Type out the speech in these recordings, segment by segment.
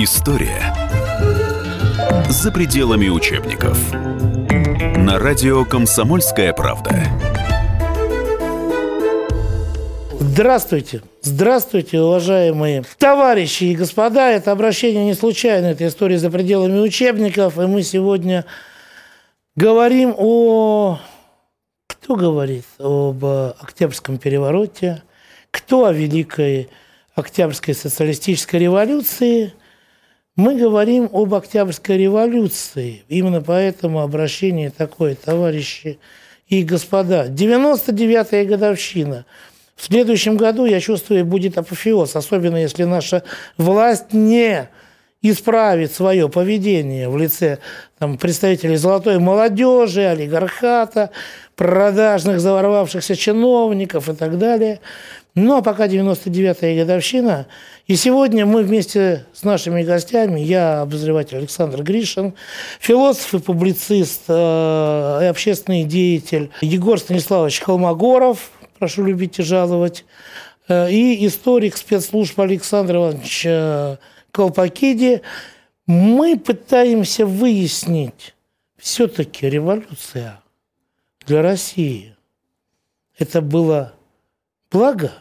История за пределами учебников. На радио «Комсомольская правда». Здравствуйте. Здравствуйте, уважаемые товарищи и господа. Это обращение не случайно, это история за пределами учебников. И мы сегодня говорим о... Кто говорит об Октябрьском перевороте? Кто о Великой Октябрьской социалистической революции? Мы говорим об Октябрьской революции. Именно поэтому обращение такое, товарищи и господа. 99-я годовщина – в следующем году, я чувствую, будет апофеоз, особенно если наша власть не исправит свое поведение в лице там, представителей золотой молодежи, олигархата, продажных заворвавшихся чиновников и так далее. Но пока 99-я годовщина, и сегодня мы вместе с нашими гостями, я обозреватель Александр Гришин, философ и публицист, э, общественный деятель Егор Станиславович Холмогоров, прошу любить и жаловать, э, и историк спецслужб Александр Иванович э, Колпакиди, мы пытаемся выяснить, все-таки революция для России это было благо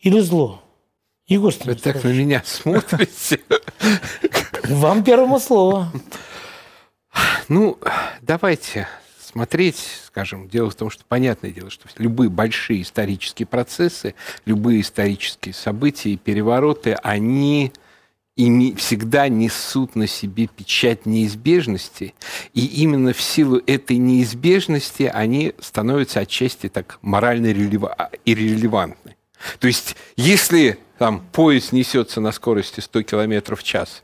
или зло? Егор Вы так на меня смотрите. Вам первому слово. Ну, давайте смотреть, скажем, дело в том, что понятное дело, что любые большие исторические процессы, любые исторические события и перевороты, они ими всегда несут на себе печать неизбежности, и именно в силу этой неизбежности они становятся отчасти так морально иррелевантны. То есть, если там поезд несется на скорости 100 км в час,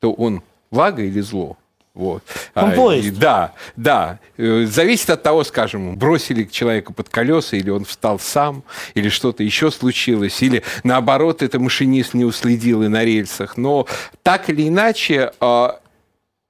то он благо или зло? Вот. Он а, поезд. И, да, да. Э, зависит от того, скажем, бросили человека под колеса, или он встал сам, или что-то еще случилось, или наоборот, это машинист не уследил и на рельсах. Но так или иначе, а,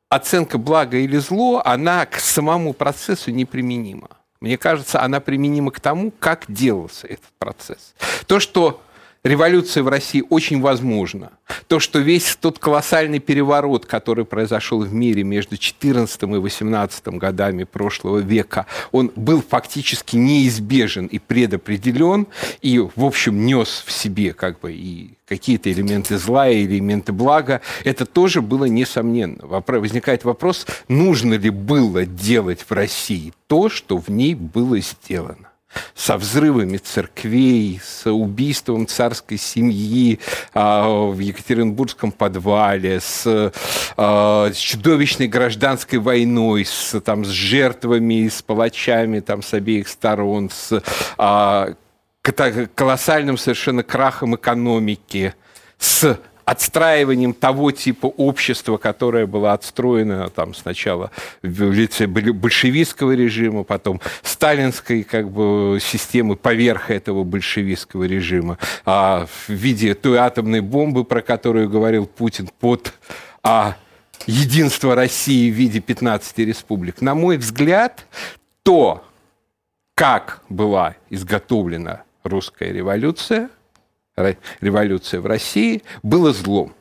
оценка блага или зло, она к самому процессу неприменима. Мне кажется, она применима к тому, как делался этот процесс. То, что революция в России очень возможна. То, что весь тот колоссальный переворот, который произошел в мире между 14 и 18 годами прошлого века, он был фактически неизбежен и предопределен, и, в общем, нес в себе как бы и какие-то элементы зла и элементы блага, это тоже было несомненно. Возникает вопрос, нужно ли было делать в России то, что в ней было сделано со взрывами церквей, с убийством царской семьи а, в Екатеринбургском подвале, с, а, с чудовищной гражданской войной, с, там, с жертвами, с палачами там, с обеих сторон, с а, колоссальным совершенно крахом экономики, с отстраиванием того типа общества, которое было отстроено там сначала в лице большевистского режима, потом сталинской как бы системы поверх этого большевистского режима, а в виде той атомной бомбы, про которую говорил Путин, под а, единство России в виде 15 республик. На мой взгляд, то, как была изготовлена русская революция – революция в России, было злом.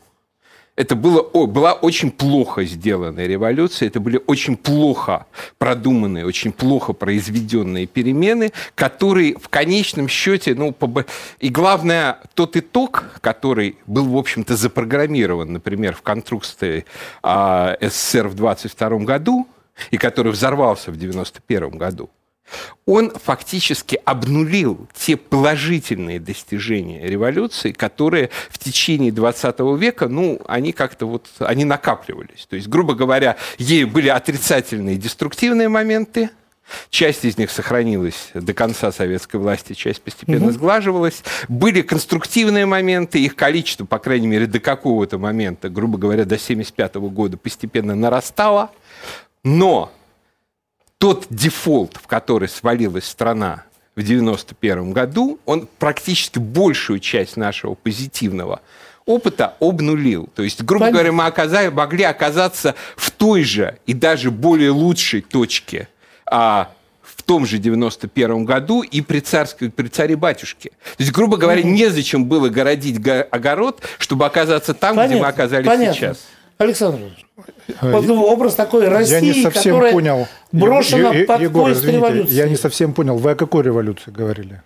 Это было, была очень плохо сделанная революция, это были очень плохо продуманные, очень плохо произведенные перемены, которые в конечном счете, ну, по, и главное, тот итог, который был, в общем-то, запрограммирован, например, в конструкции а, СССР в 22 году, и который взорвался в 91 году, он фактически обнулил те положительные достижения революции, которые в течение 20 века, ну, они как-то вот, они накапливались. То есть, грубо говоря, ей были отрицательные деструктивные моменты, Часть из них сохранилась до конца советской власти, часть постепенно угу. сглаживалась. Были конструктивные моменты, их количество, по крайней мере, до какого-то момента, грубо говоря, до 1975 года постепенно нарастало. Но тот дефолт, в который свалилась страна в 1991 году, он практически большую часть нашего позитивного опыта обнулил. То есть, грубо Понятно. говоря, мы оказали, могли оказаться в той же и даже более лучшей точке а, в том же 91 году и при, царской, при царе-батюшке. То есть, грубо говоря, незачем было городить огород, чтобы оказаться там, понятно, где мы оказались понятно. сейчас. Александр вот образ такой России, я не совсем которая понял. брошена Е- под Егор, поезд извините, революции. Я не совсем понял, вы о какой революции говорили?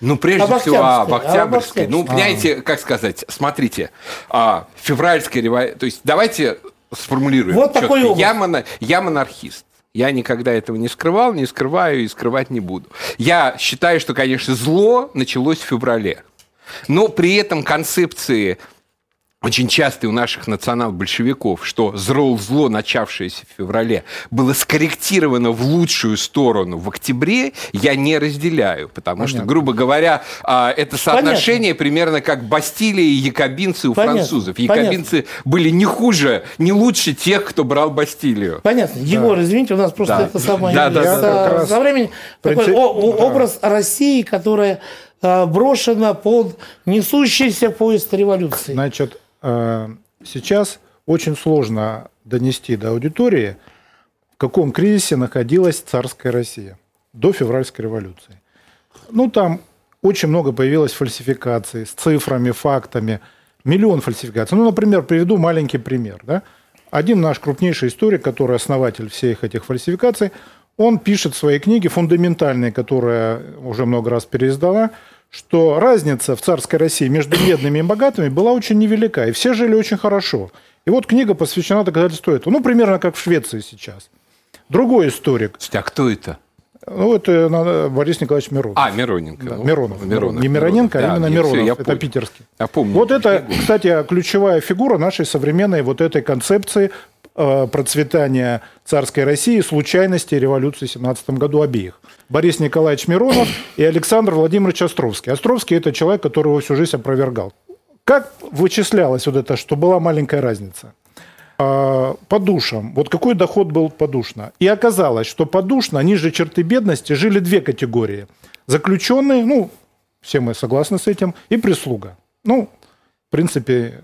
Ну, прежде об всего, об Октябрьской. Ну, понимаете, а. как сказать, смотрите, а, февральская революция, то есть давайте сформулируем. Вот четко. такой образ. Я, моно, я монархист. Я никогда этого не скрывал, не скрываю и скрывать не буду. Я считаю, что, конечно, зло началось в феврале. Но при этом концепции очень часто у наших национал-большевиков, что зло, зло, начавшееся в феврале, было скорректировано в лучшую сторону в октябре, я не разделяю. Потому Понятно. что, грубо говоря, а, это соотношение Понятно. примерно как Бастилия и якобинцы у Понятно. французов. Якобинцы Понятно. были не хуже, не лучше тех, кто брал Бастилию. Понятно. Егор, да. извините, у нас просто да. это самое... Да, да, да, да, за времени Принцип... такой образ России, которая а, брошена под несущийся поезд революции. Значит, сейчас очень сложно донести до аудитории, в каком кризисе находилась царская Россия до февральской революции. Ну, там очень много появилось фальсификаций с цифрами, фактами, миллион фальсификаций. Ну, например, приведу маленький пример. Да? Один наш крупнейший историк, который основатель всех этих фальсификаций, он пишет в своей книге, фундаментальной, которая уже много раз переиздана, что разница в царской России между бедными и богатыми была очень невелика, и все жили очень хорошо. И вот книга посвящена доказательству этого. Ну, примерно как в Швеции сейчас. Другой историк. А кто это? Ну, это Борис Николаевич Миронов. А, Мироненко. Да, Миронов. Миронов. Не Мироненко, а именно да, Миронов. Все, это помню. питерский. Я помню. Вот это, кстати, ключевая фигура нашей современной вот этой концепции процветания царской России, случайности революции в 17 году обеих. Борис Николаевич Миронов и Александр Владимирович Островский. Островский – это человек, который его всю жизнь опровергал. Как вычислялось вот это, что была маленькая разница? А, по душам. Вот какой доход был подушно. И оказалось, что подушно, ниже черты бедности, жили две категории. Заключенные, ну, все мы согласны с этим, и прислуга. Ну, в принципе,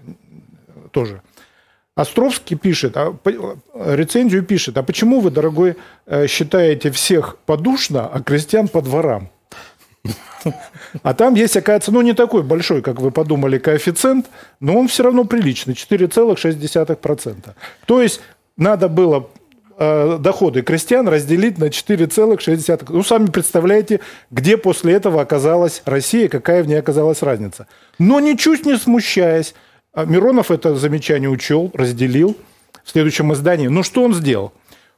тоже. Островский пишет, а, рецензию пишет, а почему вы, дорогой, э, считаете всех подушно, а крестьян по дворам? А там есть, оказывается, ну не такой большой, как вы подумали, коэффициент, но он все равно приличный, 4,6%. То есть надо было э, доходы крестьян разделить на 4,6%. Ну, сами представляете, где после этого оказалась Россия, какая в ней оказалась разница. Но ничуть не смущаясь, а Миронов это замечание учел, разделил в следующем издании. Но что он сделал?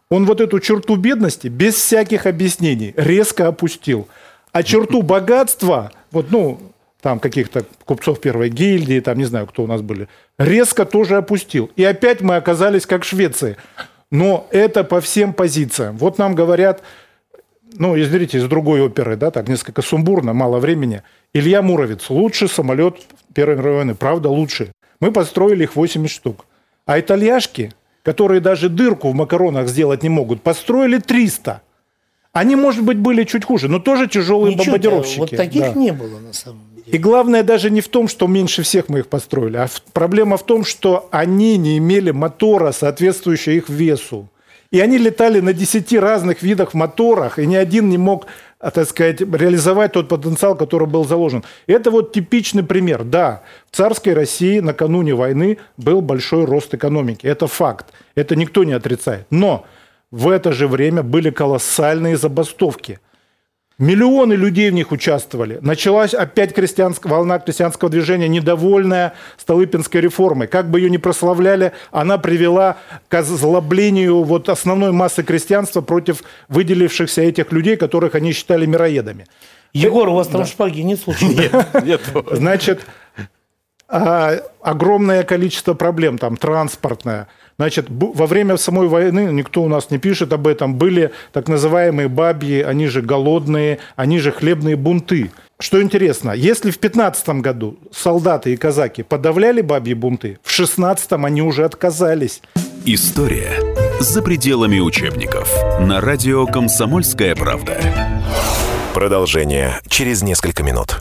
Он вот эту черту бедности без всяких объяснений резко опустил. А черту богатства, вот, ну, там каких-то купцов первой гильдии, там не знаю, кто у нас были, резко тоже опустил. И опять мы оказались как в Швеции. Но это по всем позициям. Вот нам говорят, ну, извините, из другой оперы, да, так несколько сумбурно, мало времени. Илья Муровец, лучший самолет Первой мировой войны, правда, лучший. Мы построили их 80 штук. А итальяшки, которые даже дырку в макаронах сделать не могут, построили 300. Они, может быть, были чуть хуже, но тоже тяжелые Ничего бомбардировщики. Вот таких да. не было на самом деле. И главное даже не в том, что меньше всех мы их построили, а проблема в том, что они не имели мотора, соответствующего их весу. И они летали на 10 разных видах моторах, и ни один не мог так сказать, реализовать тот потенциал, который был заложен. Это вот типичный пример. Да, в царской России накануне войны был большой рост экономики. Это факт. Это никто не отрицает. Но в это же время были колоссальные забастовки. Миллионы людей в них участвовали. Началась опять крестьянская, волна крестьянского движения, недовольная Столыпинской реформой. Как бы ее ни прославляли, она привела к озлоблению вот основной массы крестьянства против выделившихся этих людей, которых они считали мироедами. Егор, у вас там да. шпаги нет случайно? Нет, нет. Значит, а, огромное количество проблем, там, транспортное, Значит, во время самой войны, никто у нас не пишет об этом, были так называемые бабьи, они же голодные, они же хлебные бунты. Что интересно, если в 15 году солдаты и казаки подавляли бабьи бунты, в 16 они уже отказались. История за пределами учебников. На радио «Комсомольская правда». Продолжение через несколько минут.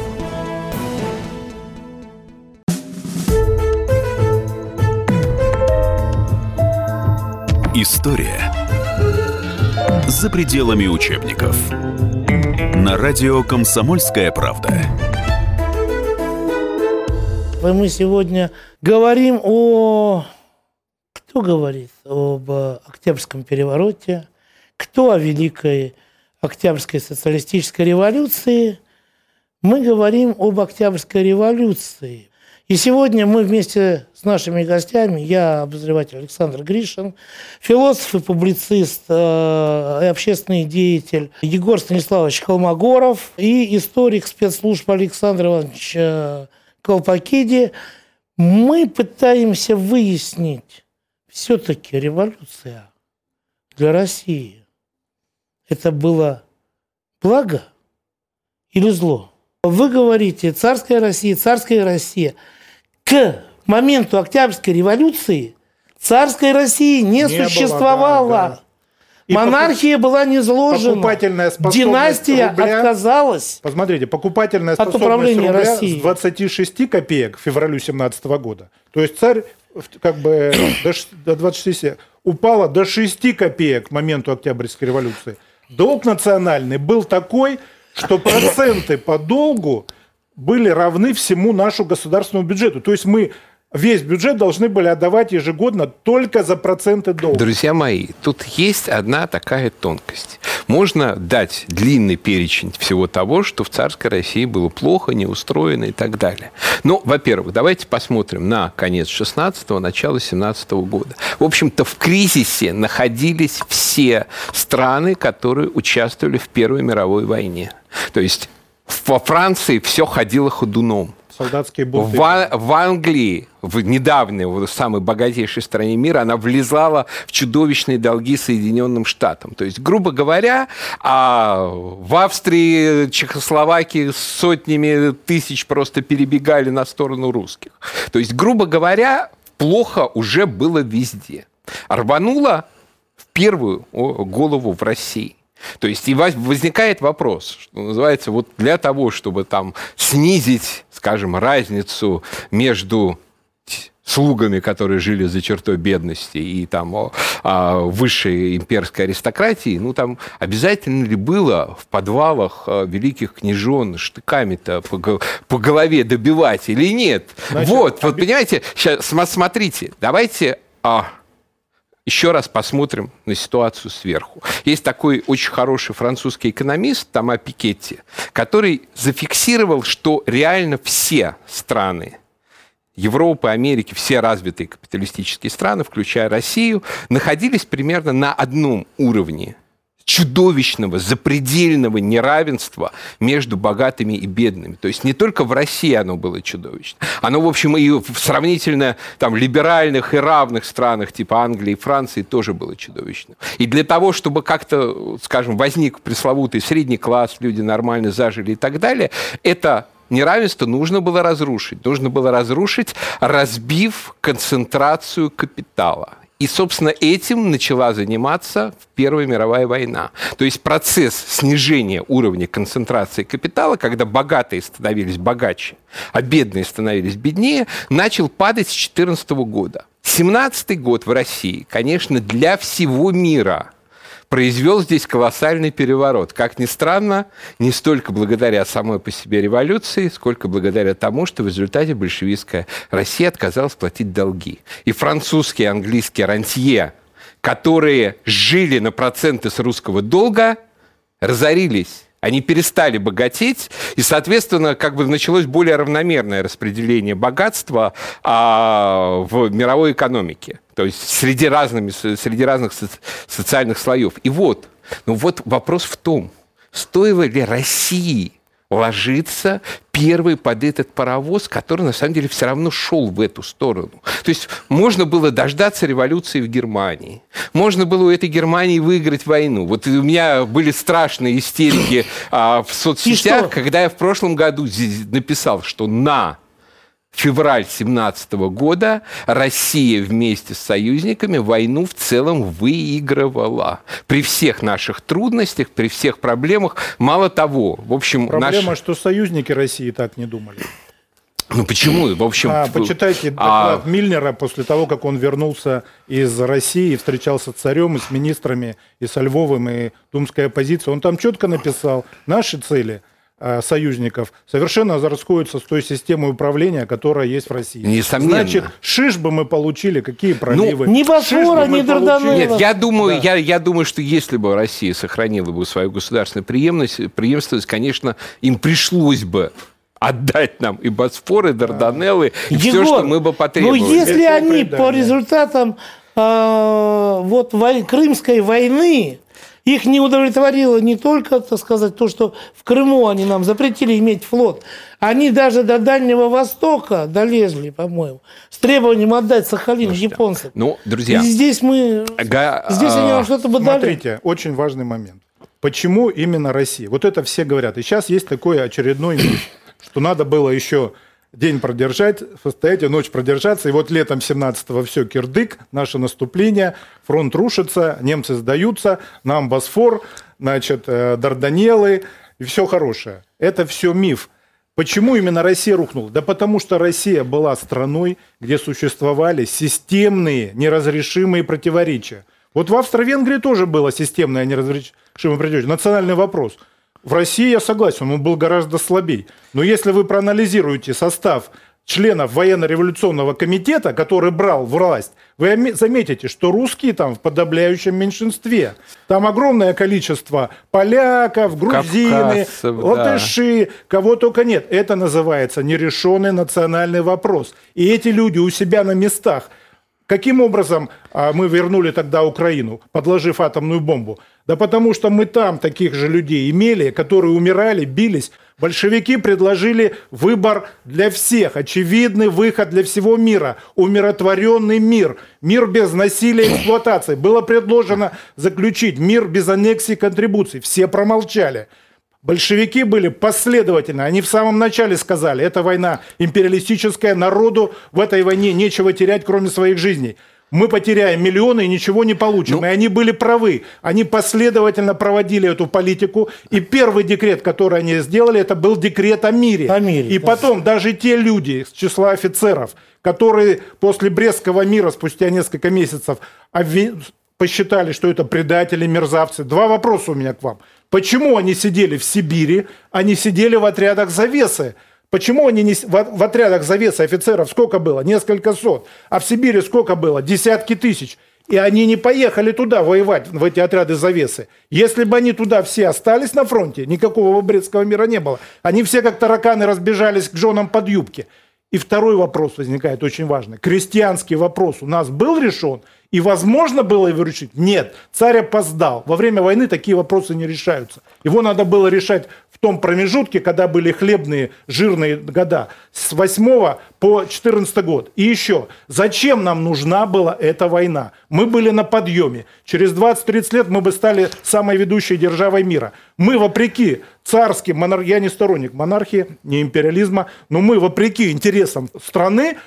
История за пределами учебников. На радио «Комсомольская правда». Мы сегодня говорим о... Кто говорит об Октябрьском перевороте? Кто о Великой Октябрьской социалистической революции? Мы говорим об Октябрьской революции. И сегодня мы вместе с нашими гостями, я обозреватель Александр Гришин, философ и публицист э, и общественный деятель Егор Станиславович Холмогоров и историк спецслужб Александр Иванович э, Колпакиди, мы пытаемся выяснить, все-таки революция для России это было благо или зло? Вы говорите, царская Россия, царская Россия – к моменту Октябрьской революции царской России не, не существовало. Было, да, да. Монархия покуп... была низложена. Покупательная Династия рубля... отказалась. Посмотрите, покупательная способность от рубля России. с 26 копеек в февралю 17 года. То есть царь как бы до 26 упала до 6 копеек к моменту Октябрьской революции. Долг национальный был такой, что проценты по долгу были равны всему нашему государственному бюджету. То есть мы весь бюджет должны были отдавать ежегодно только за проценты долга. Друзья мои, тут есть одна такая тонкость. Можно дать длинный перечень всего того, что в царской России было плохо, неустроено и так далее. Но, во-первых, давайте посмотрим на конец 16-го, начало 17 -го года. В общем-то, в кризисе находились все страны, которые участвовали в Первой мировой войне. То есть во Франции все ходило ходуном. Солдатские бунты. В, в Англии, в недавней, в самой богатейшей стране мира, она влезала в чудовищные долги Соединенным Штатам. То есть, грубо говоря, а в Австрии, Чехословакии сотнями тысяч просто перебегали на сторону русских. То есть, грубо говоря, плохо уже было везде. Рвануло в первую голову в России. То есть и возникает вопрос, что называется, вот для того, чтобы там снизить, скажем, разницу между слугами, которые жили за чертой бедности и там о высшей имперской аристократии, ну там обязательно ли было в подвалах а, великих княжон штыками-то по, по голове добивать или нет? Значит, вот, вот понимаете, сейчас смотрите, давайте а, еще раз посмотрим на ситуацию сверху. Есть такой очень хороший французский экономист Тома Пикетти, который зафиксировал, что реально все страны Европы, Америки, все развитые капиталистические страны, включая Россию, находились примерно на одном уровне чудовищного, запредельного неравенства между богатыми и бедными. То есть не только в России оно было чудовищно. Оно, в общем, и в сравнительно там, либеральных и равных странах типа Англии и Франции тоже было чудовищно. И для того, чтобы как-то, скажем, возник пресловутый средний класс, люди нормально зажили и так далее, это неравенство нужно было разрушить. Нужно было разрушить, разбив концентрацию капитала. И, собственно, этим начала заниматься Первая мировая война. То есть процесс снижения уровня концентрации капитала, когда богатые становились богаче, а бедные становились беднее, начал падать с 2014 года. 17 год в России, конечно, для всего мира – произвел здесь колоссальный переворот. Как ни странно, не столько благодаря самой по себе революции, сколько благодаря тому, что в результате большевистская Россия отказалась платить долги. И французские, английские рантье, которые жили на проценты с русского долга, разорились они перестали богатеть, и, соответственно, как бы началось более равномерное распределение богатства а, в мировой экономике, то есть среди, разными, среди разных со- социальных слоев. И вот, ну вот вопрос в том, стоило ли России ложиться первый под этот паровоз, который на самом деле все равно шел в эту сторону. То есть можно было дождаться революции в Германии. Можно было у этой Германии выиграть войну. Вот у меня были страшные истерики а, в соцсетях, когда я в прошлом году написал, что на февраль 17 года Россия вместе с союзниками войну в целом выигрывала. При всех наших трудностях, при всех проблемах. Мало того, в общем... Проблема, наш... что союзники России так не думали. Ну почему? В общем, а, почитайте а доклад а... Мильнера после того, как он вернулся из России, встречался с царем и с министрами, и со Львовым, и думская оппозиция. Он там четко написал наши цели – союзников совершенно расходятся с той системой управления, которая есть в России. Несомненно. Значит, шиш бы мы получили, какие проливы. Ну, ни Босфора, ни Дарданелла. Нет, я думаю, да. я, я думаю, что если бы Россия сохранила бы свою государственную преемственность, преемственность, конечно, им пришлось бы отдать нам и Босфор, и Дарданеллы, и Егор, все, что мы бы потребовали. Ну, если Это они по результатам э, вот, Крымской войны их не удовлетворило не только, так сказать, то, что в Крыму они нам запретили иметь флот. Они даже до Дальнего Востока долезли, по-моему, с требованием отдать Сахалин японцам. Ну, друзья... И здесь мы... Га... Здесь они нам что-то бы дали. Смотрите, очень важный момент. Почему именно Россия? Вот это все говорят. И сейчас есть такой очередной миф, что надо было еще день продержать, постоять, ночь продержаться. И вот летом 17-го все, кирдык, наше наступление, фронт рушится, немцы сдаются, нам Босфор, значит, э, Дарданеллы, и все хорошее. Это все миф. Почему именно Россия рухнула? Да потому что Россия была страной, где существовали системные неразрешимые противоречия. Вот в Австро-Венгрии тоже было системное неразрешимое противоречие. Национальный вопрос – в России, я согласен, он был гораздо слабее. Но если вы проанализируете состав членов военно-революционного комитета, который брал власть, вы заметите, что русские там в подавляющем меньшинстве. Там огромное количество поляков, грузины, латыши, да. кого только нет. Это называется нерешенный национальный вопрос. И эти люди у себя на местах – Каким образом а, мы вернули тогда Украину, подложив атомную бомбу? Да потому что мы там таких же людей имели, которые умирали, бились. Большевики предложили выбор для всех, очевидный выход для всего мира, умиротворенный мир, мир без насилия и эксплуатации. Было предложено заключить мир без аннексии и контрибуций. Все промолчали. Большевики были последовательны. Они в самом начале сказали, это война империалистическая, народу в этой войне нечего терять, кроме своих жизней. Мы потеряем миллионы и ничего не получим. Ну, и они были правы. Они последовательно проводили эту политику. И первый декрет, который они сделали, это был декрет о мире. О мире и да. потом даже те люди с числа офицеров, которые после Брестского мира спустя несколько месяцев посчитали, что это предатели, мерзавцы. Два вопроса у меня к вам. Почему они сидели в Сибири, они сидели в отрядах завесы? Почему они не... в отрядах завесы офицеров сколько было? Несколько сот. А в Сибири сколько было? Десятки тысяч. И они не поехали туда воевать, в эти отряды завесы. Если бы они туда все остались на фронте, никакого Брестского мира не было. Они все как тараканы разбежались к женам под юбки. И второй вопрос возникает очень важный. Крестьянский вопрос у нас был решен – и возможно было его решить? Нет. Царь опоздал. Во время войны такие вопросы не решаются. Его надо было решать в том промежутке, когда были хлебные, жирные года. С 8 по 14 год. И еще, зачем нам нужна была эта война? Мы были на подъеме. Через 20-30 лет мы бы стали самой ведущей державой мира. Мы, вопреки царским, монар... я не сторонник монархии, не империализма, но мы, вопреки интересам страны,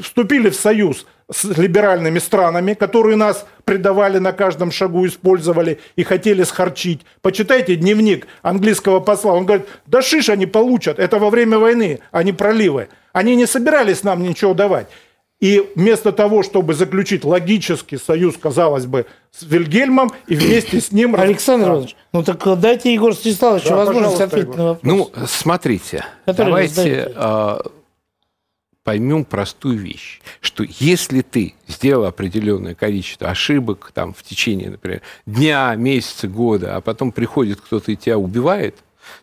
вступили в союз с либеральными странами, которые нас предавали на каждом шагу, использовали и хотели схарчить. Почитайте дневник английского посла. Он говорит, да шиш они получат, это во время войны, а не проливы. Они не собирались нам ничего давать. И вместо того, чтобы заключить логический союз, казалось бы, с Вильгельмом и вместе с ним... Александр Иванович, ну так дайте Егор Станиславовичу да, возможность ответить на вопрос. Ну, смотрите, давайте поймем простую вещь, что если ты сделал определенное количество ошибок там, в течение, например, дня, месяца, года, а потом приходит кто-то и тебя убивает,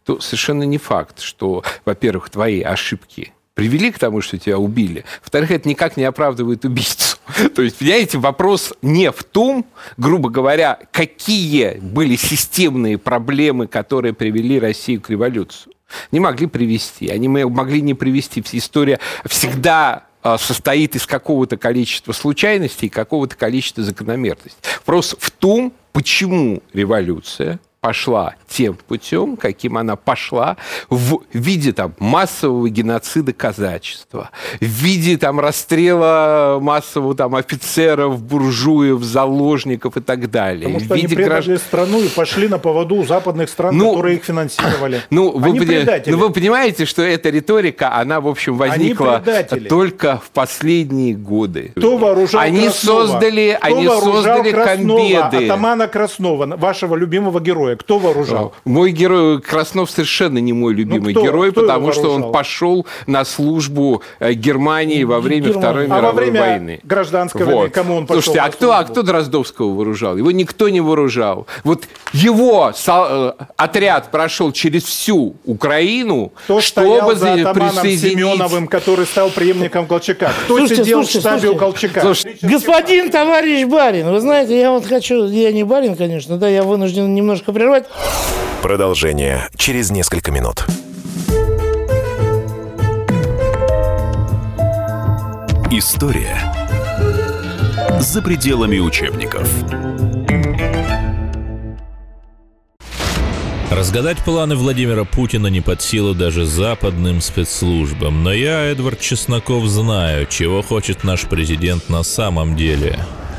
то совершенно не факт, что, во-первых, твои ошибки привели к тому, что тебя убили. Во-вторых, это никак не оправдывает убийцу. То есть, понимаете, вопрос не в том, грубо говоря, какие были системные проблемы, которые привели Россию к революции. Не могли привести. Они могли не привести. История всегда а, состоит из какого-то количества случайностей и какого-то количества закономерностей. Вопрос в том, почему революция пошла тем путем, каким она пошла, в виде там, массового геноцида казачества, в виде там, расстрела массового там, офицеров, буржуев, заложников и так далее. Потому что в виде они предали гражд... страну и пошли на поводу у западных стран, ну, которые их финансировали. Ну вы, ну, вы понимаете, что эта риторика, она, в общем, возникла только в последние годы. Кто вооружал Они Краснова? создали, Кто они создали Краснова, комбеды. Атамана Краснова, вашего любимого героя. Кто вооружал? Мой герой Краснов совершенно не мой любимый ну, кто, герой, кто потому что он пошел на службу э, Германии во время Германия. Второй мировой а во время войны. гражданской вот. войны кому он пошел? Слушайте, а кто, а кто Дроздовского вооружал? Его никто не вооружал. Вот его э, отряд прошел через всю Украину, кто чтобы за присоединить... Семеновым, который стал преемником Колчака? Кто слушайте, сидел слушайте, в штабе слушайте. у Колчака? Слушайте. Господин товарищ барин, вы знаете, я вот хочу, я не барин, конечно, да, я вынужден немножко прервать. Продолжение через несколько минут. История за пределами учебников. Разгадать планы Владимира Путина не под силу даже западным спецслужбам. Но я, Эдвард Чесноков, знаю, чего хочет наш президент на самом деле.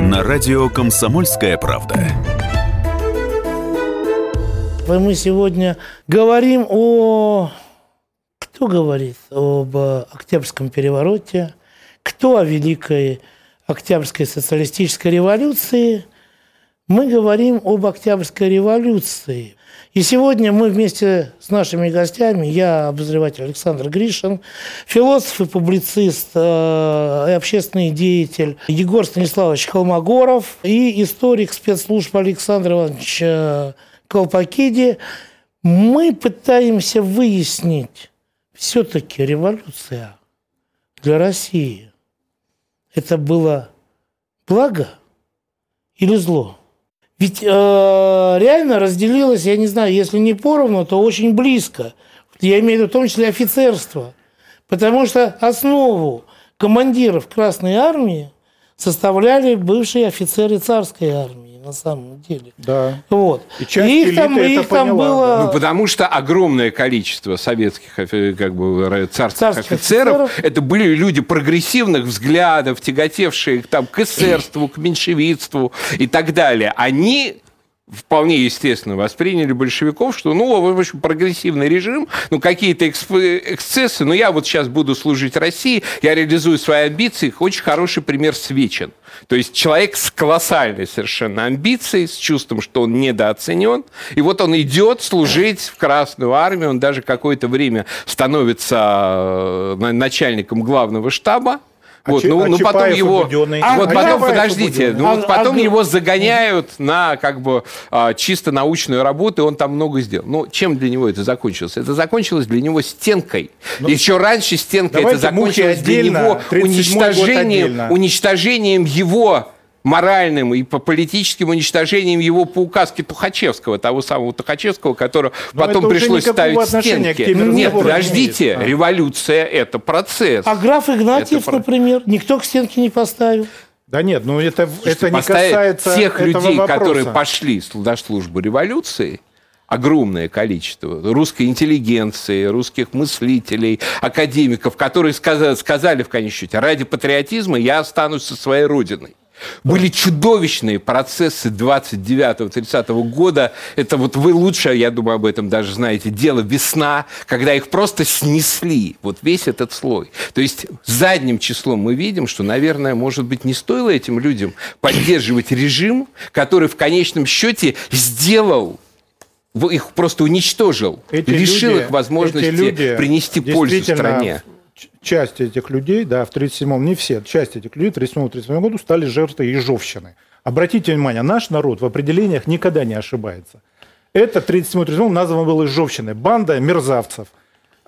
на радио «Комсомольская правда». Мы сегодня говорим о... Кто говорит об Октябрьском перевороте? Кто о Великой Октябрьской социалистической революции? Мы говорим об Октябрьской революции. И сегодня мы вместе с нашими гостями, я обозреватель Александр Гришин, философ и публицист, э, и общественный деятель Егор Станиславович Холмогоров и историк спецслужб Александр Иванович э, Колпакиди, мы пытаемся выяснить, все-таки революция для России это было благо или зло? Ведь э, реально разделилось, я не знаю, если не поровну, то очень близко. Я имею в виду в том числе офицерство. Потому что основу командиров Красной Армии составляли бывшие офицеры царской армии на самом деле. Да. Вот. И часть и их там, это их там было... Ну, потому что огромное количество советских как бы, царских, царских офицеров, офицеров, это были люди прогрессивных взглядов, тяготевшие там, к эсерству, к меньшевистству и так далее. Они вполне естественно восприняли большевиков, что, ну, в общем, прогрессивный режим, ну, какие-то эксцессы, но я вот сейчас буду служить России, я реализую свои амбиции. Очень хороший пример Свечин. То есть человек с колоссальной совершенно амбицией, с чувством, что он недооценен, и вот он идет служить в Красную Армию, он даже какое-то время становится э, начальником главного штаба, а вот, ну, а ну потом его, а, вот потом, подождите, ну, вот а, потом а, его загоняют на как бы а, чисто научную работу, и он там много сделал. Ну, чем для него это закончилось? Это закончилось для него стенкой. Ну, Еще раньше стенкой это закончилось для него уничтожением, уничтожением его моральным и по политическим уничтожением его по указке Тухачевского, того самого Тухачевского, которого Но потом пришлось ставить стенки. Нет, подождите, имеет. революция – это процесс. А граф Игнатьев, это... например, никто к стенке не поставил. Да нет, ну это, Слушайте, это не касается тех людей, вопроса. которые пошли на службу революции, огромное количество русской интеллигенции, русских мыслителей, академиков, которые сказали, сказали в конечном счете, ради патриотизма я останусь со своей родиной. Были чудовищные процессы 29-30 года. Это вот вы лучше, я думаю, об этом даже знаете, дело весна, когда их просто снесли, вот весь этот слой. То есть задним числом мы видим, что, наверное, может быть, не стоило этим людям поддерживать режим, который в конечном счете сделал их просто уничтожил, Эти лишил люди- их возможности принести пользу стране. Часть этих людей, да, в 37-м, не все, часть этих людей в 37-37 году стали жертвой ежовщины. Обратите внимание, наш народ в определениях никогда не ошибается. Это 37-37 названо было ежовщиной. Банда мерзавцев.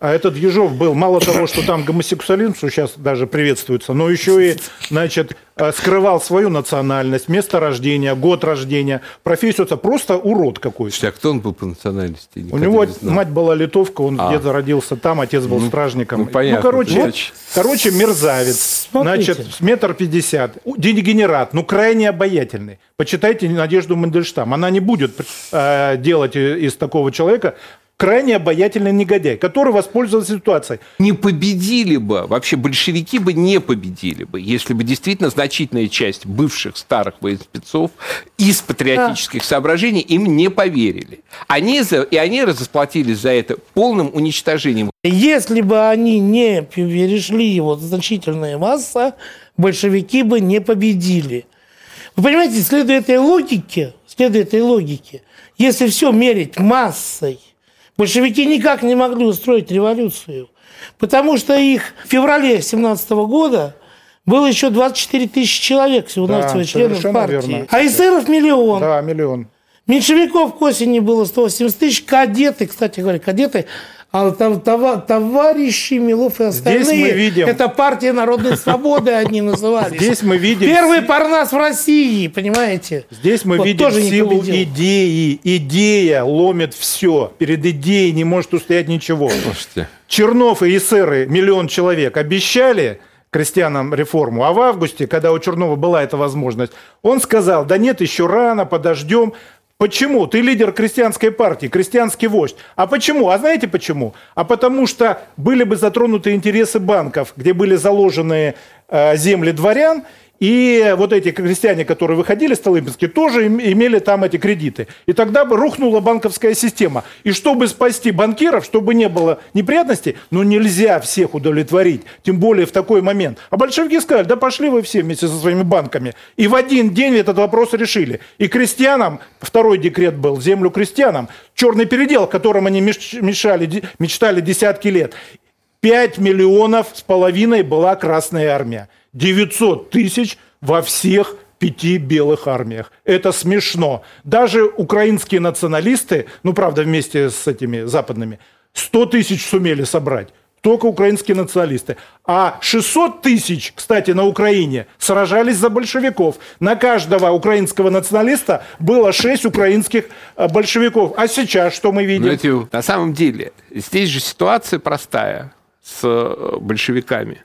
А этот Ежов был мало того, что там гомосексуализм, что сейчас даже приветствуется, но еще и, значит, э, скрывал свою национальность, место рождения, год рождения, профессию. Это просто урод какой-то. А кто он был по национальности? Я У никогда него мать была литовка, он А. где-то родился там, отец был стражником. ну, понятно. короче, Вот. короче, мерзавец. Смотрите. Значит, метр пятьдесят. Дегенерат, ну, крайне обаятельный. Почитайте Надежду Мандельштам. Она не будет э, делать из такого человека крайне обаятельный негодяй, который воспользовался ситуацией. не победили бы, вообще большевики бы не победили бы, если бы действительно значительная часть бывших старых военспецов из патриотических соображений им не поверили. Они за, и они расплатились за это полным уничтожением. Если бы они не перешли его значительная масса, большевики бы не победили. Вы понимаете, следуя этой логике, следуя этой логике, если все мерить массой, большевики никак не могли устроить революцию, потому что их в феврале 17 года было еще 24 тысячи человек всего-навсего Да, членов партии. верно. А эсеров миллион. Да, миллион. Меньшевиков к осени было 180 тысяч. Кадеты, кстати говоря, кадеты, а товарищи Милов и остальные. Здесь мы видим- Это партия народной свободы они назывались. Здесь мы видим... Первый парнас в России, понимаете? Здесь мы Вот видим тоже силу идеи. Идея ломит все. Перед идеей не может устоять ничего. Слушайте, Чернов и эсеры, миллион человек, обещали крестьянам реформу, а в августе, когда у Чернова была эта возможность, он сказал, да нет, еще рано, подождем. Почему? Ты лидер крестьянской партии, крестьянский вождь. А почему? А знаете почему? А потому что были бы затронуты интересы банков, где были заложены э, земли дворян, и вот эти крестьяне, которые выходили с Толыбински, тоже им- имели там эти кредиты. И тогда бы рухнула банковская система. И чтобы спасти банкиров, чтобы не было неприятностей, ну нельзя всех удовлетворить, тем более в такой момент. А большевики сказали, да пошли вы все вместе со своими банками. И в один день этот вопрос решили. И крестьянам, второй декрет был, землю крестьянам, черный передел, которым они меш- мешали, мечтали десятки лет. 5 миллионов с половиной была Красная Армия. 900 тысяч во всех пяти белых армиях. Это смешно. Даже украинские националисты, ну, правда, вместе с этими западными, 100 тысяч сумели собрать. Только украинские националисты. А 600 тысяч, кстати, на Украине сражались за большевиков. На каждого украинского националиста было 6 украинских э, большевиков. А сейчас что мы видим? знаете, на самом деле, здесь же ситуация простая с э, большевиками.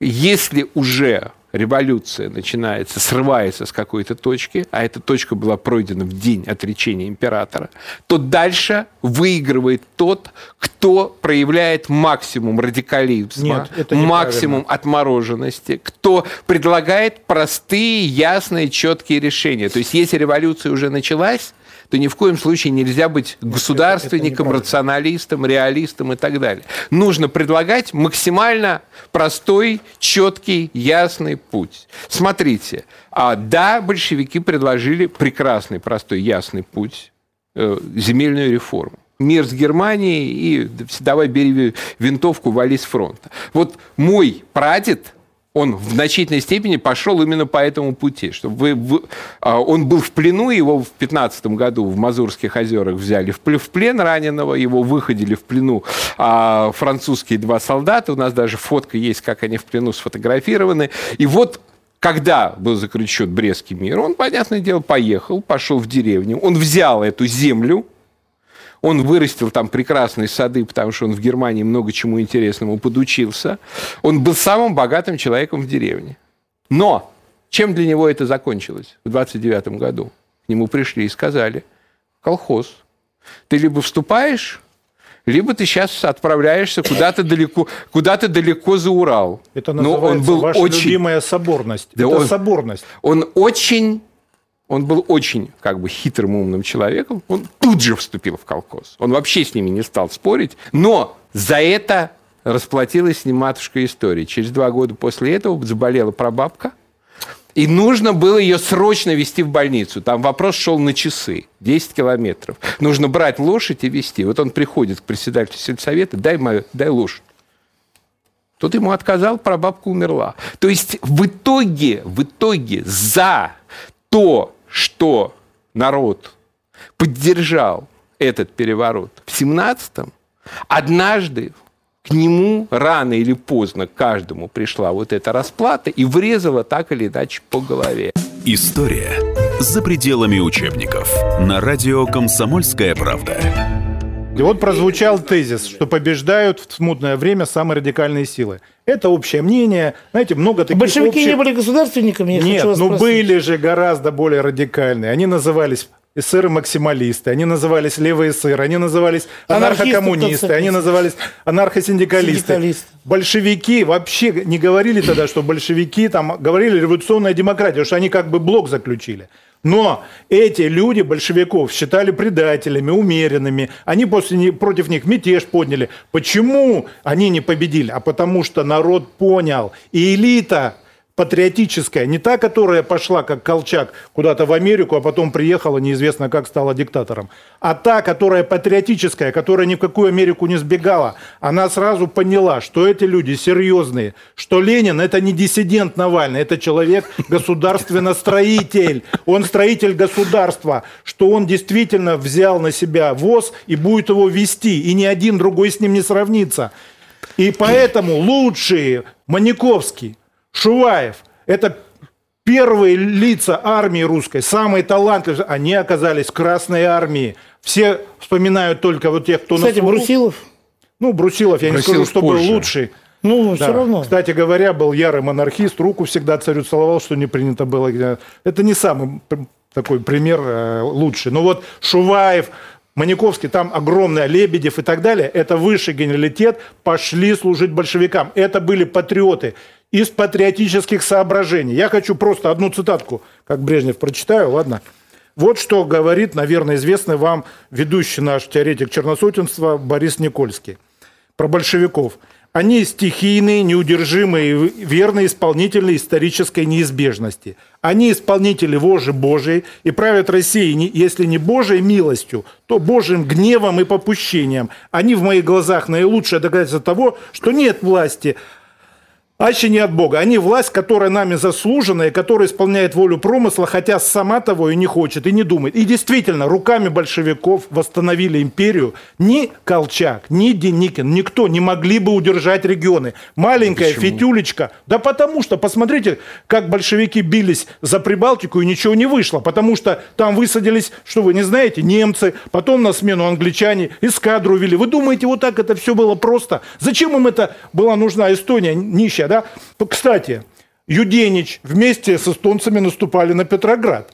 Если уже революция начинается, срывается с какой-то точки, а эта точка была пройдена в день отречения императора, то дальше выигрывает тот, кто проявляет максимум радикализма, Нет, максимум отмороженности, кто предлагает простые, ясные, четкие решения. То есть, если революция уже началась, то ни в коем случае нельзя быть государственником, рационалистом, реалистом и так далее. Нужно предлагать максимально простой, четкий, ясный путь. Смотрите, а, да, большевики предложили прекрасный, простой, ясный путь, э, земельную реформу. Мир с Германией и давай бери винтовку, вали с фронта. Вот мой прадед, он в значительной степени пошел именно по этому пути. Чтобы вы, вы- а, он был в плену, его в 15 году в Мазурских озерах взяли в плен, раненого, его выходили в плену а, французские два солдата. У нас даже фотка есть, как они в плену сфотографированы. И вот когда был заключен Брестский мир, он, понятное дело, поехал, пошел в деревню, он взял эту землю, он вырастил там прекрасные сады, потому что он в Германии много чему интересному подучился. Он был самым богатым человеком в деревне. Но чем для него это закончилось в 29 году? К нему пришли и сказали, колхоз, ты либо вступаешь, либо ты сейчас отправляешься куда-то далеко, куда-то далеко за Урал. Это Но называется он был ваша очень, любимая соборность. Да Это он- соборность. он очень, он был очень как бы хитрым умным человеком. Он тут же вступил в колхоз. Он вообще с ними не стал спорить. Но за это расплатилась с ним матушка истории. Через два года после этого заболела прабабка. И нужно было ее срочно везти в больницу. Там вопрос шел на часы, 10 километров. Нужно брать лошадь и везти. Вот он приходит к председателю сельсовета, дай, мою, дай лошадь. Тот ему отказал, прабабка умерла. То есть в итоге, в итоге за то, что народ поддержал этот переворот в 17-м, однажды к нему рано или поздно каждому пришла вот эта расплата и врезала так или иначе по голове. История за пределами учебников на радио «Комсомольская правда». И вот прозвучал тезис, что побеждают в смутное время самые радикальные силы. Это общее мнение. Знаете, много таких Большевики общих... не были государственниками, я Нет, хочу вас ну спросить. были же гораздо более радикальные. Они назывались эсеры-максималисты, они назывались левые эсеры, они назывались анархокоммунисты, они назывались анархосиндикалисты. Синдикалисты. Большевики вообще не говорили тогда, что большевики там говорили революционная демократия, потому что они как бы блок заключили. Но эти люди, большевиков, считали предателями, умеренными. Они после, не- против них мятеж подняли. Почему они не победили? А потому что народ понял. И элита патриотическая, не та, которая пошла как Колчак куда-то в Америку, а потом приехала, неизвестно как стала диктатором, а та, которая патриотическая, которая ни в какую Америку не сбегала, она сразу поняла, что эти люди серьезные, что Ленин это не диссидент Навальный, это человек государственно-строитель, он строитель государства, что он действительно взял на себя ВОЗ и будет его вести, и ни один другой с ним не сравнится. И поэтому лучшие Маниковский, Шуваев, это первые лица армии русской, самые талантливые, они оказались в Красной армии. Все вспоминают только вот тех, кто Кстати, на. Брусилов, Ну, Брусилов, я не Брусилов скажу, что был лучший. ну, Да. все равно. Кстати говоря, был ярый монархист, руку всегда царю целовал, что не принято было. Это не самый такой пример э, лучший. Но вот Шуваев, Маниковский, там огромная, Лебедев и так далее, это высший генералитет, пошли служить большевикам. Это были патриоты из патриотических соображений. Я хочу просто одну цитатку, как Брежнев, прочитаю, ладно? Вот что говорит, наверное, известный вам ведущий наш теоретик черносотенства Борис Никольский про большевиков. Они стихийные, неудержимые, верные исполнители исторической неизбежности. Они исполнители вожи Божией и правят Россией, если не Божьей милостью, то Божьим гневом и попущением. Они в моих глазах наилучшее доказательство того, что нет власти, Аще не от Бога. Они власть, которая нами заслужена и которая исполняет волю промысла, хотя сама того и не хочет, и не думает. И действительно, руками большевиков восстановили империю. Ни Колчак, ни Деникин, никто не могли бы удержать регионы. Маленькая фитюлечка. Да потому что, посмотрите, как большевики бились за Прибалтику, и ничего не вышло. Потому что там высадились, что вы не знаете, немцы, потом на смену англичане, эскадру вели. Вы думаете, вот так это все было просто? Зачем им это была нужна Эстония нищая, да? Кстати, Юденич вместе с эстонцами наступали на Петроград.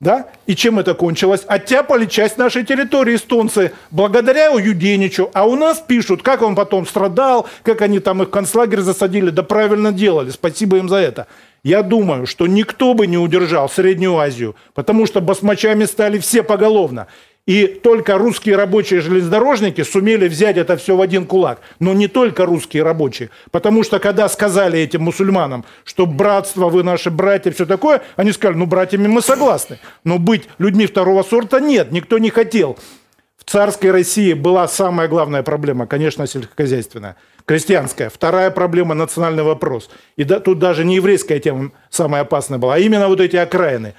Да? И чем это кончилось? Оттяпали часть нашей территории эстонцы благодаря Юденичу. А у нас пишут, как он потом страдал, как они там их концлагерь засадили. Да правильно делали, спасибо им за это. Я думаю, что никто бы не удержал Среднюю Азию, потому что басмачами стали все поголовно. И только русские рабочие железнодорожники сумели взять это все в один кулак. Но не только русские рабочие. Потому что когда сказали этим мусульманам, что братство, вы наши братья, все такое, они сказали, ну братьями мы согласны. Но быть людьми второго сорта нет, никто не хотел. В царской России была самая главная проблема, конечно, сельскохозяйственная, крестьянская. Вторая проблема – национальный вопрос. И да, тут даже не еврейская тема самая опасная была, а именно вот эти окраины.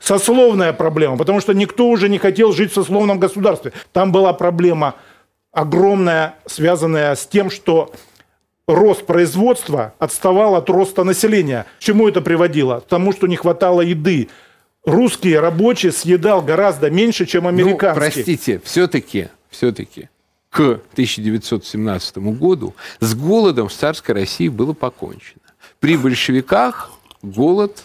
Сословная проблема, потому что никто уже не хотел жить в сословном государстве. Там была проблема огромная, связанная с тем, что рост производства отставал от роста населения. К чему это приводило? К тому, что не хватало еды. Русские рабочие съедал гораздо меньше, чем Ну, американские. простите, все-таки, все-таки к 1917 году с голодом в царской России было покончено. При большевиках голод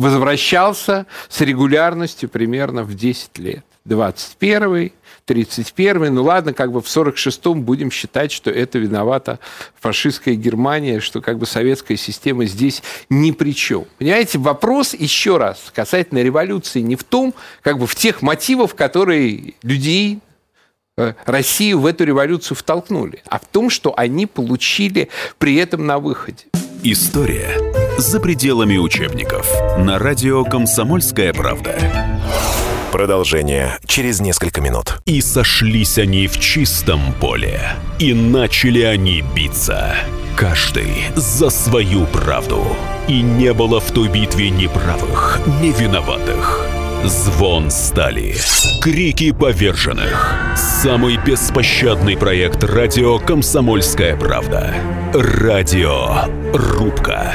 возвращался с регулярностью примерно в 10 лет. 21 31 ну ладно, как бы в 46-м будем считать, что это виновата фашистская Германия, что как бы советская система здесь ни при чем. Понимаете, вопрос еще раз касательно революции не в том, как бы в тех мотивах, которые людей э, Россию в эту революцию втолкнули, а в том, что они получили при этом на выходе. История за пределами учебников на радио «Комсомольская правда». Продолжение через несколько минут. И сошлись они в чистом поле, и начали они биться. Каждый за свою правду. И не было в той битве ни правых, ни виноватых. Звон стали. Крики поверженных. Самый беспощадный проект радио «Комсомольская правда». Радио «Рубка».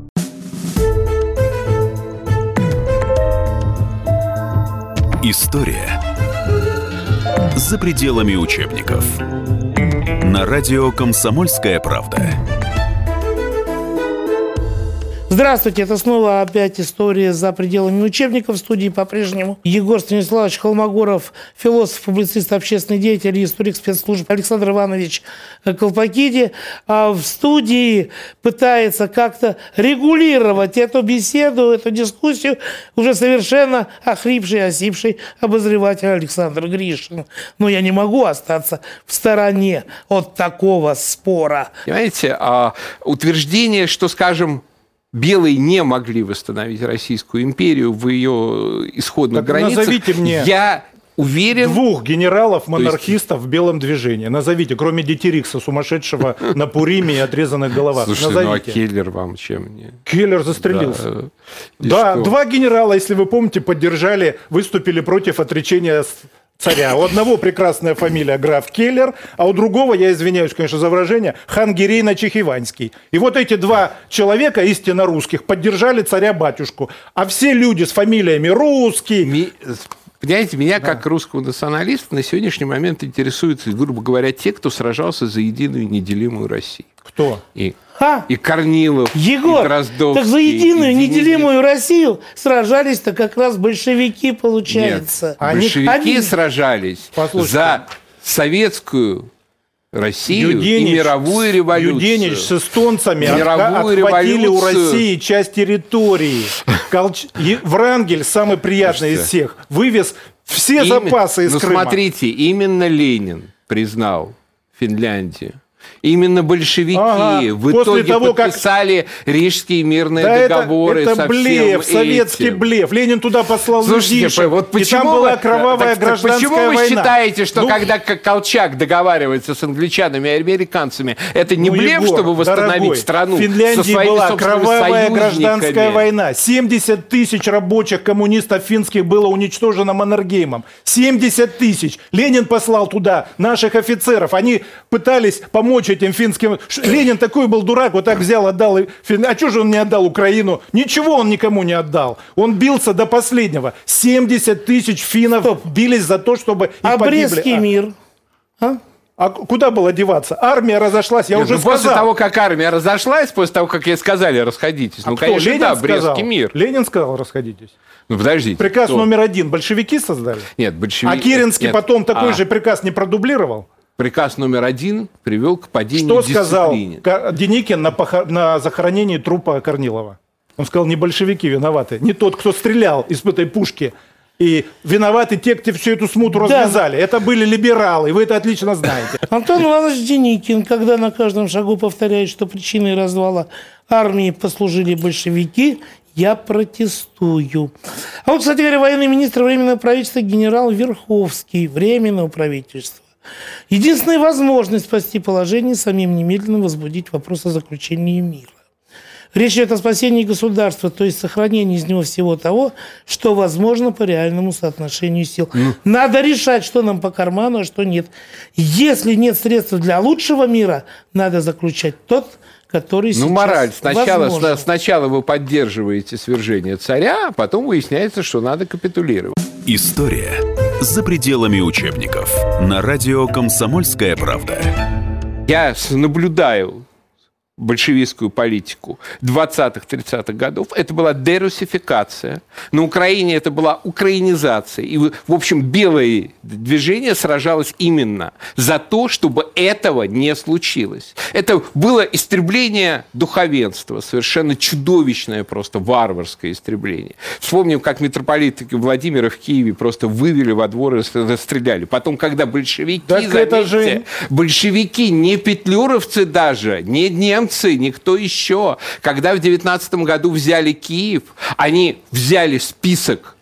История за пределами учебников. На радио «Комсомольская правда». Здравствуйте, это снова опять история за пределами учебников. В студии по-прежнему Егор Станиславович Холмогоров, философ, публицист, общественный деятель и историк спецслужб Александр Иванович Колпакиди. А в студии пытается как-то регулировать эту беседу, эту дискуссию уже совершенно охрипший, осипший обозреватель Александр Гришин. Но я не могу остаться в стороне от такого спора. Понимаете, а утверждение, что, скажем, белые не могли восстановить Российскую империю в ее исходных Так границах. назовите мне Я уверен... Двух генералов-монархистов в белом движении. Назовите, кроме Дитерикса, сумасшедшего на Пуриме и отрезанных головах. Слушайте, ну а Назовите. Келлер вам чем не... Келлер застрелился. Да, и Да, что? два генерала, если вы помните, поддержали, выступили против отречения царя. У одного прекрасная фамилия граф Келлер, а у другого, я извиняюсь, конечно, за выражение, хан Гирейна Чехиванский. И вот эти два человека, истинно русских, поддержали царя-батюшку. А все люди с фамилиями русский, Ми- Понимаете, меня как русского националиста на сегодняшний момент интересуют, грубо говоря, те, кто сражался за единую неделимую Россию. кто? И, А? и Корнилов, и Егор, Дроздовский, так за единую и неделимую Россию сражались-то как раз большевики, Нет, получается. Они- большевики они- сражались Послушайте. за советскую Россию Юденич и мировую революцию. Юденич с эстонцами Мировую отхватили у революцию. России часть территории. Колч... Врангель, самый приятный из всех, вывез все Именно- запасы из ну, Крыма. смотрите, именно Ленин признал Финляндию. Именно большевики Ага, в итоге того, как- подписали Рижские мирные Да это, договоры это со блеф, всем советский этим. блеф. Ленин туда послал Слушайте, людишек, вот и почему там была вы- кровавая так- так гражданская почему вы война. считаете, что Ну, когда Колчак договаривается с англичанами и американцами, это не ну, блеф, Егор, чтобы восстановить дорогой, страну В Финляндии была кровавая гражданская война. 70 тысяч рабочих коммунистов финских было уничтожено Маннергеймом. 70 тысяч. Ленин послал туда наших офицеров. Они пытались помочь этим финским... Ленин такой был дурак, вот так взял, отдал. и А что же он не отдал Украину? Ничего он никому не отдал. Он бился до последнего. 70 тысяч финнов бились за то, чтобы их А погибли. Брестский А- мир? А куда было деваться? Армия разошлась, я Нет, уже ну, после сказал. того, как армия разошлась, после того, как ей сказали расходитесь, ну, А Кто? конечно, Ленин да, сказал? Брестский мир. Ленин сказал, расходитесь. Ну, подождите. Приказ кто? номер один большевики создали? Нет, большевики... А Керенский нет. потом такой А, же приказ не продублировал? Приказ номер один привел к падению Что сказал дисциплины. Ка- Деникин на, похо- на захоронении трупа Корнилова? Он сказал, не большевики виноваты, не тот, кто стрелял из этой пушки. И виноваты те, кто всю эту смуту Да. развязали. Это были либералы, вы это отлично знаете. Антон Иванович Деникин, когда на каждом шагу повторяет, что причиной развала армии послужили большевики, я протестую. А вот, кстати говоря, военный министр Временного правительства генерал Верховский, Временного правительства. Единственная возможность спасти положение самим немедленно возбудить вопрос о заключении мира. Речь идет о спасении государства, то есть сохранении из него всего того, что возможно по реальному соотношению сил. Надо решать, что нам по карману, а что нет. Если нет средств для лучшего мира, надо заключать тот, который Ну, мораль. Сначала, возможен. сначала вы поддерживаете свержение царя, а потом выясняется, что надо капитулировать. История за пределами учебников на радио «Комсомольская правда». Я наблюдаю большевистскую политику 20-30-х годов, это была дерусификация. На Украине это была украинизация. И, в общем, белое движение сражалось именно за то, чтобы этого не случилось. Это было истребление духовенства, совершенно чудовищное просто варварское истребление. Вспомним, как митрополит Владимира в Киеве просто вывели во двор и расстреляли. Потом, когда большевики, Так это заметьте, же- большевики, не петлюровцы даже, не немцы, никто еще, когда в 19 году взяли Киев, они взяли список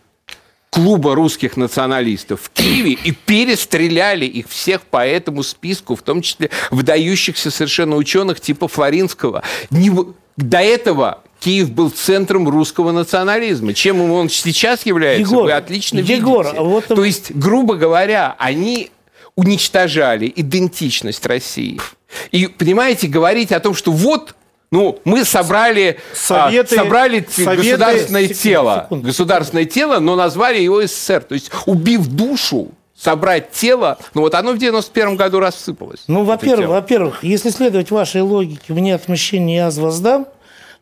клуба русских националистов в Киеве и перестреляли их всех по этому списку, в том числе выдающихся совершенно ученых типа Флоринского. Не До этого Киев был центром русского национализма. Чем он сейчас является, Егор, вы отлично Егор, видите. вот- То есть, грубо говоря, они уничтожали идентичность России. И, понимаете, говорить о том, что вот ну, мы собрали, Советы- а, собрали Советы- государственное Секунду, тело, секунду. государственное тело, но назвали его СССР. То есть, убив душу, собрать тело, ну вот оно в 91 году рассыпалось. Ну, во-первых, во-первых, если следовать вашей логике «мне отмщение, я воздам»,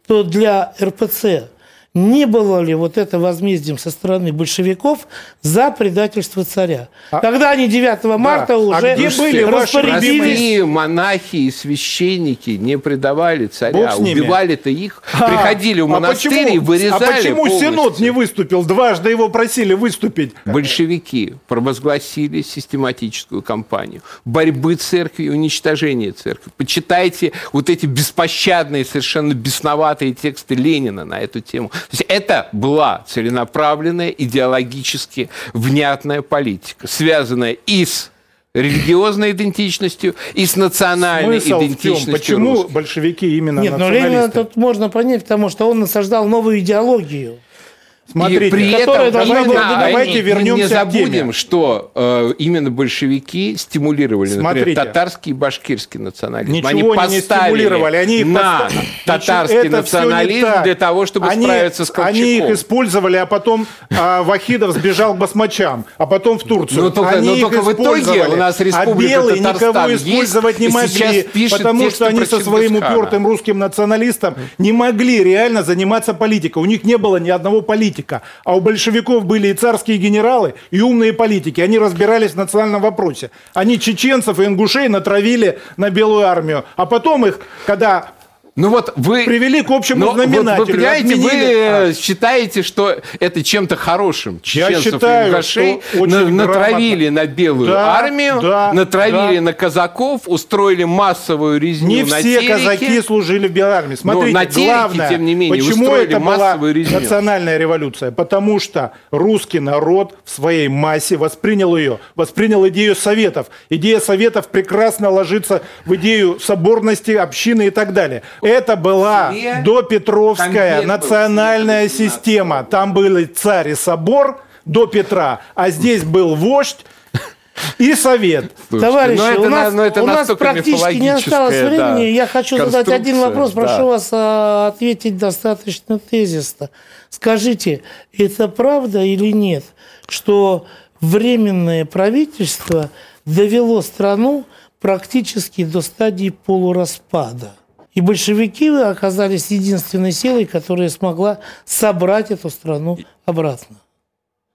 то для РПЦ не было ли вот это возмездием со стороны большевиков за предательство царя? Тогда они 9 марта А уже где были ваши распорядились... Простые монахи и священники не предавали царя, убивали-то их, А, приходили в а монастырь почему- и вырезали А почему полностью. Синод не выступил? Дважды его просили выступить. Большевики провозгласили систематическую кампанию борьбы церкви и уничтожения церкви. Почитайте вот эти беспощадные, совершенно бесноватые тексты Ленина на эту тему. То есть это была целенаправленная, идеологически внятная политика, связанная и с религиозной идентичностью, и с национальной Смысл в чем? идентичностью Почему русской. большевики именно Нет, но Ленина тут можно понять, потому что он насаждал новую идеологию. Смотрите, и при этом должна именно была они- давайте не- вернемся не к забудем, теме. что э, именно большевики стимулировали, например, Смотрите. татарский и башкирский национализм. Ничего они они не стимулировали, они их на татарский это не национализм для того, чтобы они, справиться с Колчаком. Они их использовали, а потом а, Вахидов сбежал к басмачам, а потом в Турцию. Но только- они но их только в итоге у нас а Республика белые Татарстан никого есть, использовать не и могли, потому что они со своим упертым русским националистом не могли реально заниматься политикой. У них не было ни одного политика. А у большевиков были и царские генералы, и умные политики. Они разбирались в национальном вопросе. Они чеченцев и ингушей натравили на белую армию. А потом их, когда Ну вот вы... привели к общему Но вот знаменателю. вы понимаете, вы отменили- А. считаете, что это чем-то хорошим. Я Чеченцев считаю, и очень на- натравили грамотно. на белую Да, армию, да, натравили да. на казаков, устроили массовую резню Не на все Тереке. казаки служили в белой армии. Смотрите, на Тереке, главное, тем не менее, почему это была резню. национальная революция? Потому что русский народ в своей массе воспринял ее, воспринял идею советов. Идея советов прекрасно ложится в идею соборности, общины и так далее. Это была допетровская конвент был, национальная система. Там были царь и собор до Петра, а здесь был вождь и совет. Слушайте, Товарищи, ну это у на- нас, ну это у нас практически не осталось времени. да, Я хочу задать один вопрос. Прошу да. вас а, ответить достаточно тезисно. Скажите, это правда или нет, что временное правительство довело страну практически до стадии полураспада? И большевики оказались единственной силой, которая смогла собрать эту страну обратно.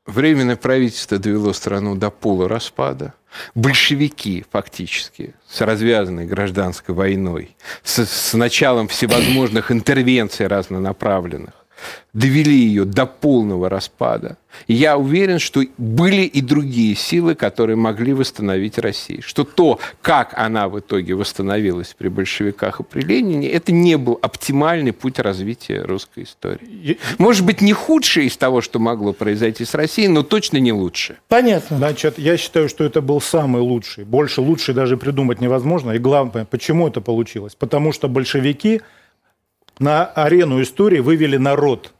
Временное правительство довело страну до полураспада. Большевики фактически с развязанной гражданской войной, с, с началом всевозможных интервенций разнонаправленных, довели ее до полного распада. И я уверен, что были и другие силы, которые могли восстановить Россию. Что то, как она в итоге восстановилась при большевиках и при Ленине, это не был оптимальный путь развития русской истории. Может быть, не худшее из того, что могло произойти с Россией, но точно не лучше. Понятно. Значит, я считаю, что это был самый лучший. Больше лучше даже придумать невозможно. И главное, почему это получилось? Потому что большевики на арену истории вывели народ.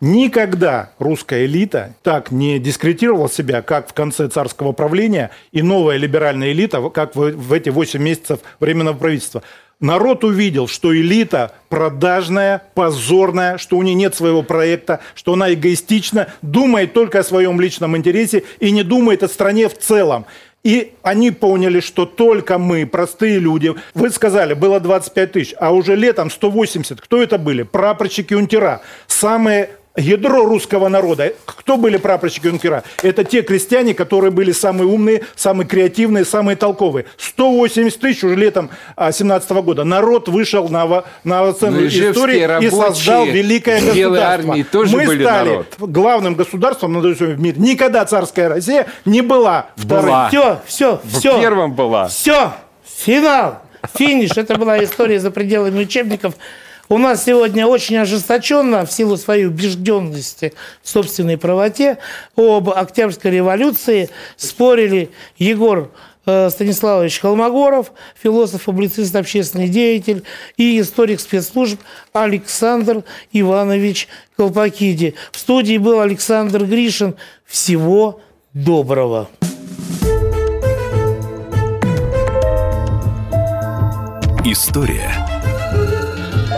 Никогда русская элита так не дискредитировала себя, как в конце царского правления, и новая либеральная элита, как в, в эти 8 месяцев временного правительства. Народ увидел, что элита продажная, позорная, что у нее нет своего проекта, что она эгоистична, думает только о своем личном интересе и не думает о стране в целом. И они поняли, что только мы, простые люди, вы сказали, было 25 тысяч, а уже летом 180. Кто это были? Прапорщики унтера. Самые ядро русского народа. Кто были прапорщики юнкера? Это те крестьяне, которые были самые умные, самые креативные, самые толковые. 180 тысяч уже летом 17 года. Народ вышел на, на оценку истории и создал великое государство. армии тоже Мы были стали народ. главным государством на в мире. Никогда царская Россия не была вторым. Была. Все, все, все. Первым была. Все, финал, финиш. Это была история за пределами учебников. У нас сегодня очень ожесточенно, в силу своей убежденности в собственной правоте, об Октябрьской революции спорили Егор э, Станиславович Холмогоров, философ, публицист, общественный деятель и историк спецслужб Александр Иванович Колпакиди. В студии был Александр Гришин. Всего доброго. История